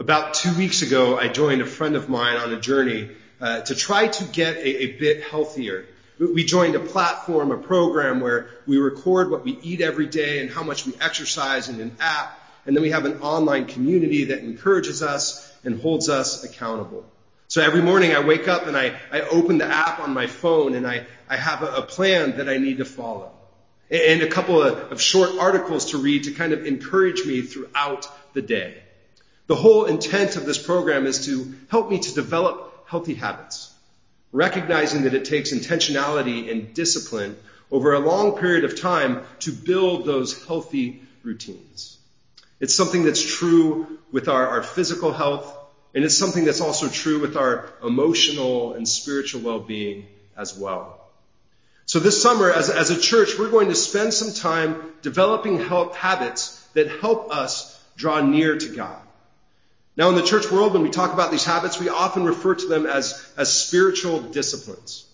About two weeks ago, I joined a friend of mine on a journey uh, to try to get a, a bit healthier. We joined a platform, a program where we record what we eat every day and how much we exercise in an app. And then we have an online community that encourages us and holds us accountable. So every morning I wake up and I, I open the app on my phone and I, I have a, a plan that I need to follow. And a couple of, of short articles to read to kind of encourage me throughout the day. The whole intent of this program is to help me to develop healthy habits, recognizing that it takes intentionality and discipline over a long period of time to build those healthy routines. It's something that's true with our, our physical health, and it's something that's also true with our emotional and spiritual well-being as well. So this summer, as, as a church, we're going to spend some time developing habits that help us draw near to God. Now, in the church world, when we talk about these habits, we often refer to them as, as spiritual disciplines.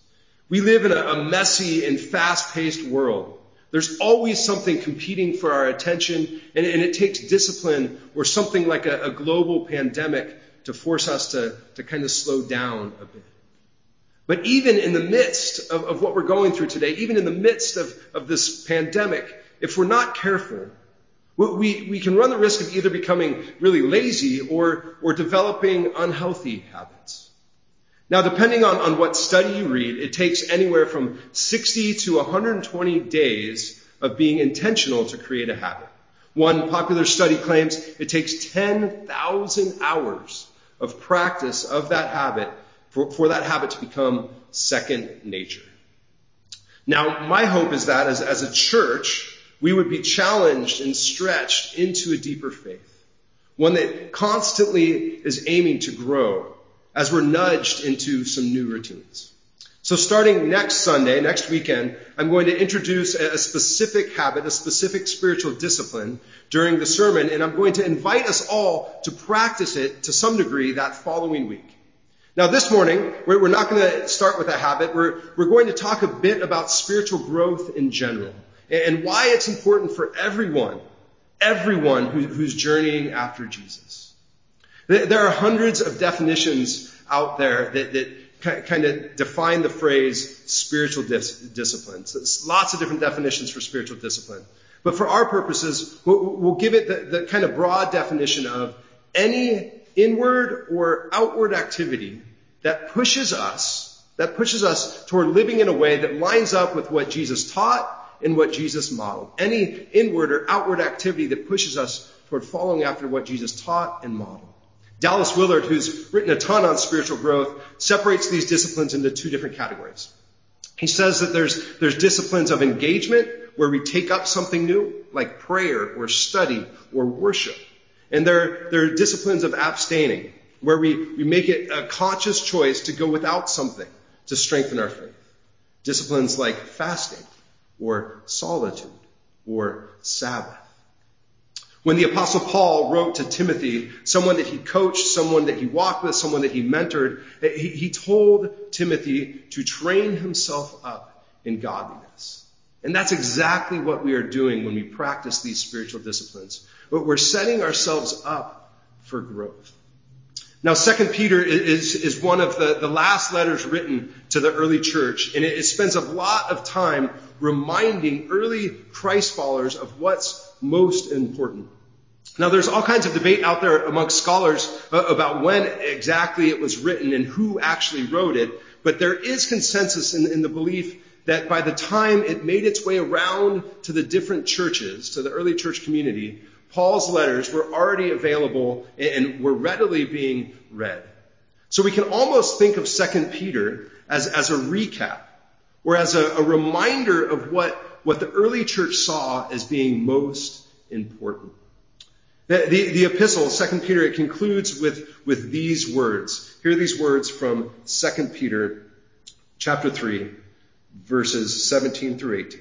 We live in a, a messy and fast-paced world. There's always something competing for our attention, and, and it takes discipline or something like a, a global pandemic to force us to, to kind of slow down a bit. But even in the midst of, of what we're going through today, even in the midst of, of this pandemic, if we're not careful, we, we can run the risk of either becoming really lazy or, or developing unhealthy habits. Now, depending on, on what study you read, it takes anywhere from 60 to 120 days of being intentional to create a habit. One popular study claims it takes 10,000 hours of practice of that habit for, for that habit to become second nature. Now, my hope is that as, as a church, we would be challenged and stretched into a deeper faith. One that constantly is aiming to grow as we're nudged into some new routines. So starting next Sunday, next weekend, I'm going to introduce a specific habit, a specific spiritual discipline during the sermon, and I'm going to invite us all to practice it to some degree that following week. Now this morning, we're not going to start with a habit. We're, we're going to talk a bit about spiritual growth in general and why it's important for everyone, everyone who, who's journeying after Jesus. There are hundreds of definitions out there that, that kind of define the phrase spiritual dis- discipline. So lots of different definitions for spiritual discipline. But for our purposes, we'll, we'll give it the, the kind of broad definition of any inward or outward activity that pushes us, that pushes us toward living in a way that lines up with what Jesus taught and what Jesus modeled. Any inward or outward activity that pushes us toward following after what Jesus taught and modeled. Dallas Willard, who's written a ton on spiritual growth, separates these disciplines into two different categories. He says that there's, there's disciplines of engagement where we take up something new, like prayer or study or worship. And there, there are disciplines of abstaining, where we, we make it a conscious choice to go without something to strengthen our faith. Disciplines like fasting or solitude or Sabbath. When the apostle Paul wrote to Timothy, someone that he coached, someone that he walked with, someone that he mentored, he, he told Timothy to train himself up in godliness. And that's exactly what we are doing when we practice these spiritual disciplines. But we're setting ourselves up for growth. Now, Second Peter is, is one of the, the last letters written to the early church, and it, it spends a lot of time reminding early Christ followers of what's most important. Now, there's all kinds of debate out there amongst scholars uh, about when exactly it was written and who actually wrote it, but there is consensus in, in the belief that by the time it made its way around to the different churches, to the early church community, Paul's letters were already available and were readily being read. So we can almost think of 2 Peter as, as a recap or as a, a reminder of what, what the early church saw as being most important. The, the, the, epistle, 2 Peter, it concludes with, with these words. Here are these words from 2 Peter chapter 3, verses 17 through 18.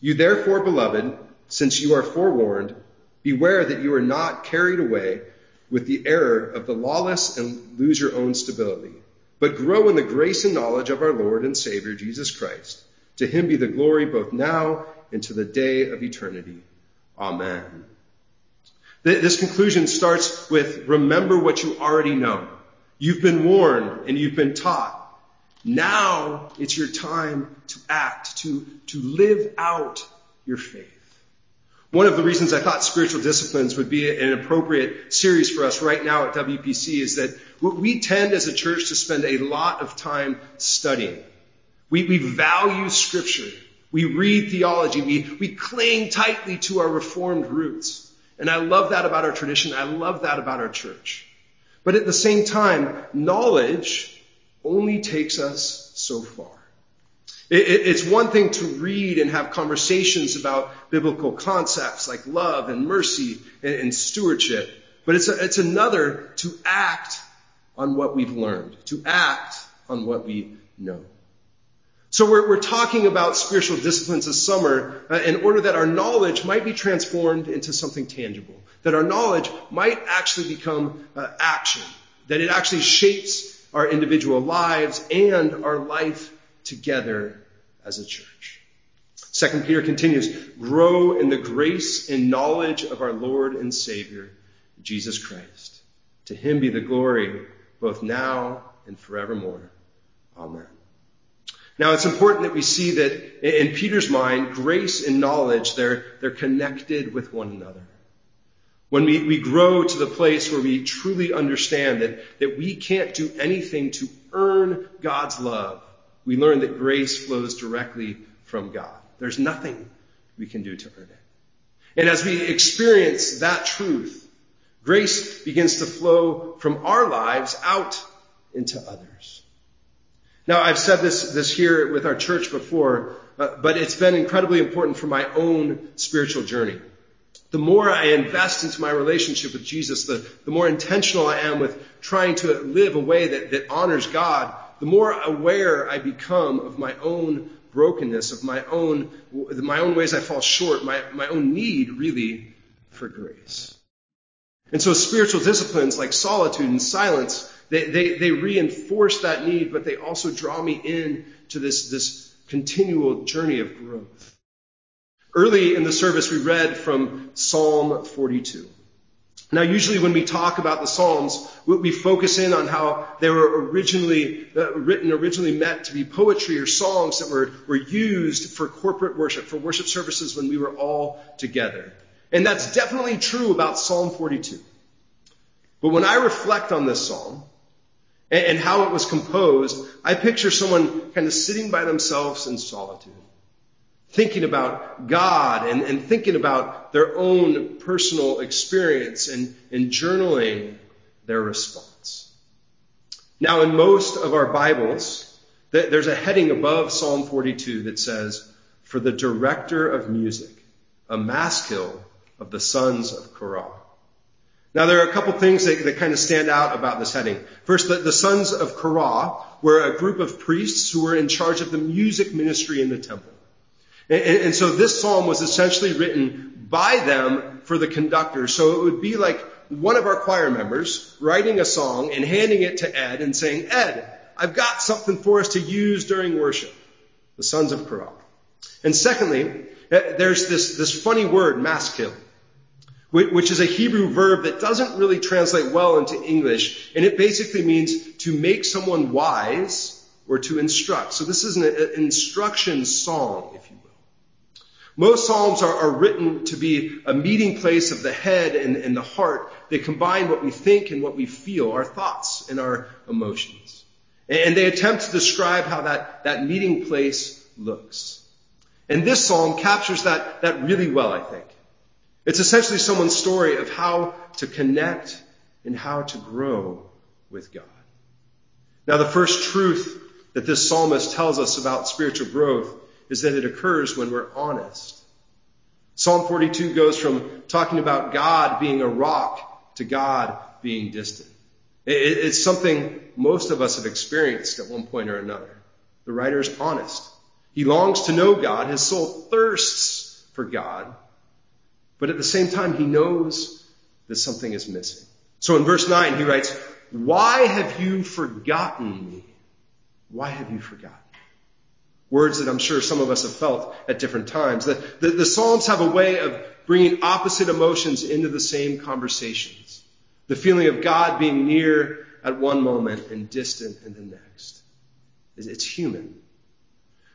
You therefore, beloved, since you are forewarned, beware that you are not carried away with the error of the lawless and lose your own stability, but grow in the grace and knowledge of our Lord and Savior, Jesus Christ. To him be the glory both now and to the day of eternity. Amen. This conclusion starts with remember what you already know. You've been warned and you've been taught. Now it's your time to act, to, to live out your faith. One of the reasons I thought spiritual disciplines would be an appropriate series for us right now at WPC is that we tend as a church to spend a lot of time studying. We, we value scripture. We read theology. We, we cling tightly to our reformed roots. And I love that about our tradition. I love that about our church. But at the same time, knowledge only takes us so far. It's one thing to read and have conversations about biblical concepts like love and mercy and stewardship, but it's, a, it's another to act on what we've learned, to act on what we know. So we're, we're talking about spiritual disciplines this summer uh, in order that our knowledge might be transformed into something tangible, that our knowledge might actually become uh, action, that it actually shapes our individual lives and our life together as a church. Second Peter continues, grow in the grace and knowledge of our Lord and Savior, Jesus Christ. To him be the glory both now and forevermore. Amen. Now it's important that we see that in Peter's mind, grace and knowledge, they're, they're connected with one another. When we, we grow to the place where we truly understand that, that we can't do anything to earn God's love, we learn that grace flows directly from God. There's nothing we can do to earn it. And as we experience that truth, grace begins to flow from our lives out into others. Now, I've said this, this here with our church before, uh, but it's been incredibly important for my own spiritual journey. The more I invest into my relationship with Jesus, the, the more intentional I am with trying to live a way that, that honors God the more aware I become of my own brokenness, of my own, my own ways I fall short, my, my own need really for grace. And so spiritual disciplines like solitude and silence, they, they, they reinforce that need, but they also draw me in to this, this continual journey of growth. Early in the service, we read from Psalm 42. Now, usually when we talk about the Psalms, we focus in on how they were originally uh, written, originally meant to be poetry or songs that were, were used for corporate worship, for worship services when we were all together. And that's definitely true about Psalm 42. But when I reflect on this psalm and, and how it was composed, I picture someone kind of sitting by themselves in solitude thinking about God and, and thinking about their own personal experience and, and journaling their response. Now, in most of our Bibles, there's a heading above Psalm 42 that says, For the director of music, a maskil of the sons of Korah. Now, there are a couple things that, that kind of stand out about this heading. First, the, the sons of Korah were a group of priests who were in charge of the music ministry in the temple. And, and, so this psalm was essentially written by them for the conductor. So it would be like one of our choir members writing a song and handing it to Ed and saying, Ed, I've got something for us to use during worship. The sons of Korah. And secondly, eh, there's this, this funny word, maskil, which is a Hebrew verb that doesn't really translate well into English, and it basically means to make someone wise or to instruct. So this is an instruction song, if you. Most Psalms are, are, written to be a meeting place of the head and, and the heart. They combine what we think and what we feel, our thoughts and our emotions. And, they attempt to describe how that, that meeting place looks. And this psalm captures that, that really well, I think. It's essentially someone's story of how to connect and how to grow with God. Now, the first truth that this psalmist tells us about spiritual growth is that it occurs when we're honest. Psalm 42 goes from talking about God being a rock to God being distant. It's something most of us have experienced at one point or another. The writer is honest. He longs to know God. His soul thirsts for God. But at the same time, he knows that something is missing. So in verse 9, he writes, Why have you forgotten me? Why have you forgotten? Words that I'm sure some of us have felt at different times. The, the, the Psalms have a way of bringing opposite emotions into the same conversations. The feeling of God being near at one moment and distant in the next. It's human.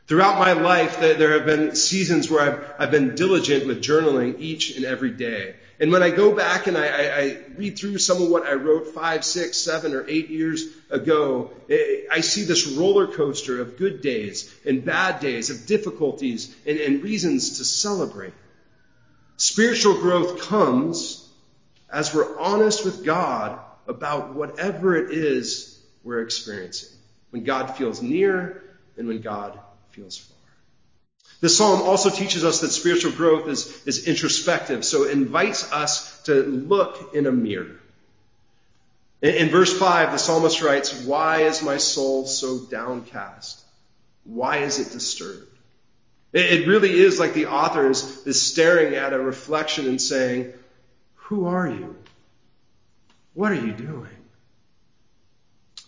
Throughout my life, there have been seasons where I've, I've been diligent with journaling each and every day. And when I go back and I, I, I, read through some of what I wrote five, six, seven, or eight years ago, eh, I see this roller coaster of good days and bad days, of difficulties and, and reasons to celebrate. Spiritual growth comes as we're honest with God about whatever it is we're experiencing. When God feels near and when God feels far. This psalm also teaches us that spiritual growth is, is introspective, so it invites us to look in a mirror. In, in verse 5, the psalmist writes, Why is my soul so downcast? Why is it disturbed? It, it really is like the author is, is staring at a reflection and saying, Who are you? What are you doing?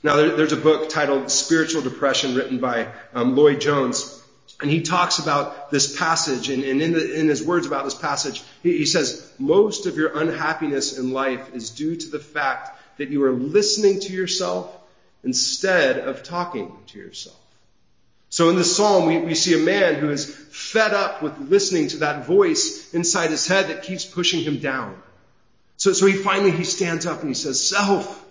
Now, there, there's a book titled Spiritual Depression written by um, Lloyd Jones. And he talks about this passage, and, and in, the, in, his words about this passage, he, he says, Most of your unhappiness in life is due to the fact that you are listening to yourself instead of talking to yourself. So in this psalm, we, we see a man who is fed up with listening to that voice inside his head that keeps pushing him down. So, so he finally, he stands up and he says, Self,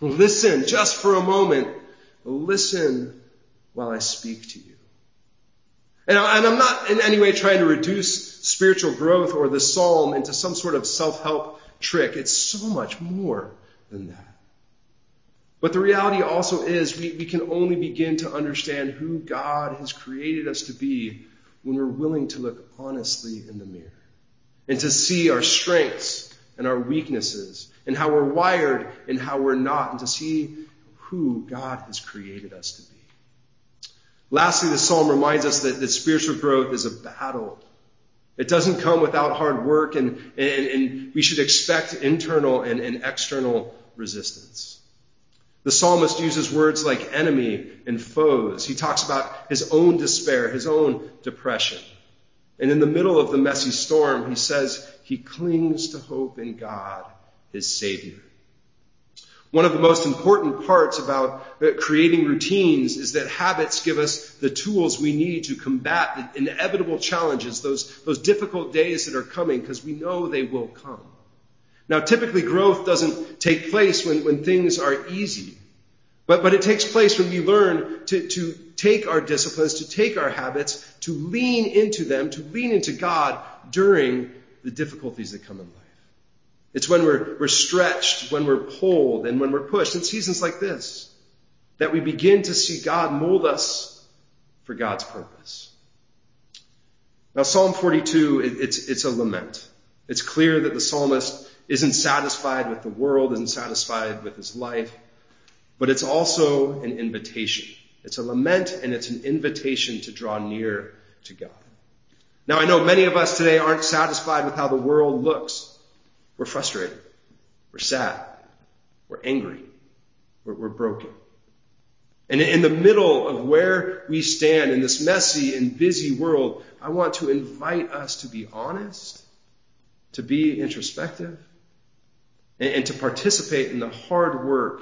Listen just for a moment. Listen while I speak to you. And, I'm not in any way trying to reduce spiritual growth or the psalm into some sort of self-help trick. It's so much more than that. But the reality also is we, we can only begin to understand who God has created us to be when we're willing to look honestly in the mirror and to see our strengths and our weaknesses and how we're wired and how we're not, and to see who God has created us to be. Lastly, the psalm reminds us that, that spiritual growth is a battle. It doesn't come without hard work, and, and, and we should expect internal and, and external resistance. The psalmist uses words like enemy and foes. He talks about his own despair, his own depression. And in the middle of the messy storm, he says he clings to hope in God his Savior. One of the most important parts about uh, creating routines is that habits give us the tools we need to combat the inevitable challenges, those, those difficult days that are coming, because we know they will come. Now, typically growth doesn't take place when, when things are easy, but, but it takes place when we learn to, to take our disciplines, to take our habits, to lean into them, to lean into God during the difficulties that come in life. It's when we're, we're stretched, when we're pulled, and when we're pushed in seasons like this that we begin to see God mold us for God's purpose. Now, Psalm 42, it, it's, it's a lament. It's clear that the psalmist isn't satisfied with the world, isn't satisfied with his life, but it's also an invitation. It's a lament and it's an invitation to draw near to God. Now, I know many of us today aren't satisfied with how the world looks. We're frustrated. We're sad. We're angry. We're, we're broken. And in the middle of where we stand in this messy and busy world, I want to invite us to be honest, to be introspective, and, and to participate in the hard work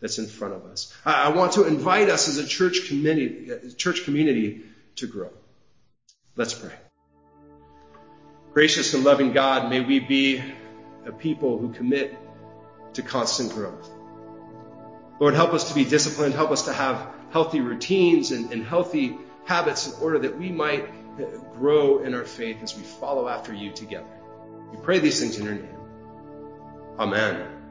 that's in front of us. I, I want to invite us as a church community, church community to grow. Let's pray. Gracious and loving God, may we be a people who commit to constant growth. Lord, help us to be disciplined. Help us to have healthy routines and, and healthy habits in order that we might grow in our faith as we follow after you together. We pray these things in your name. Amen.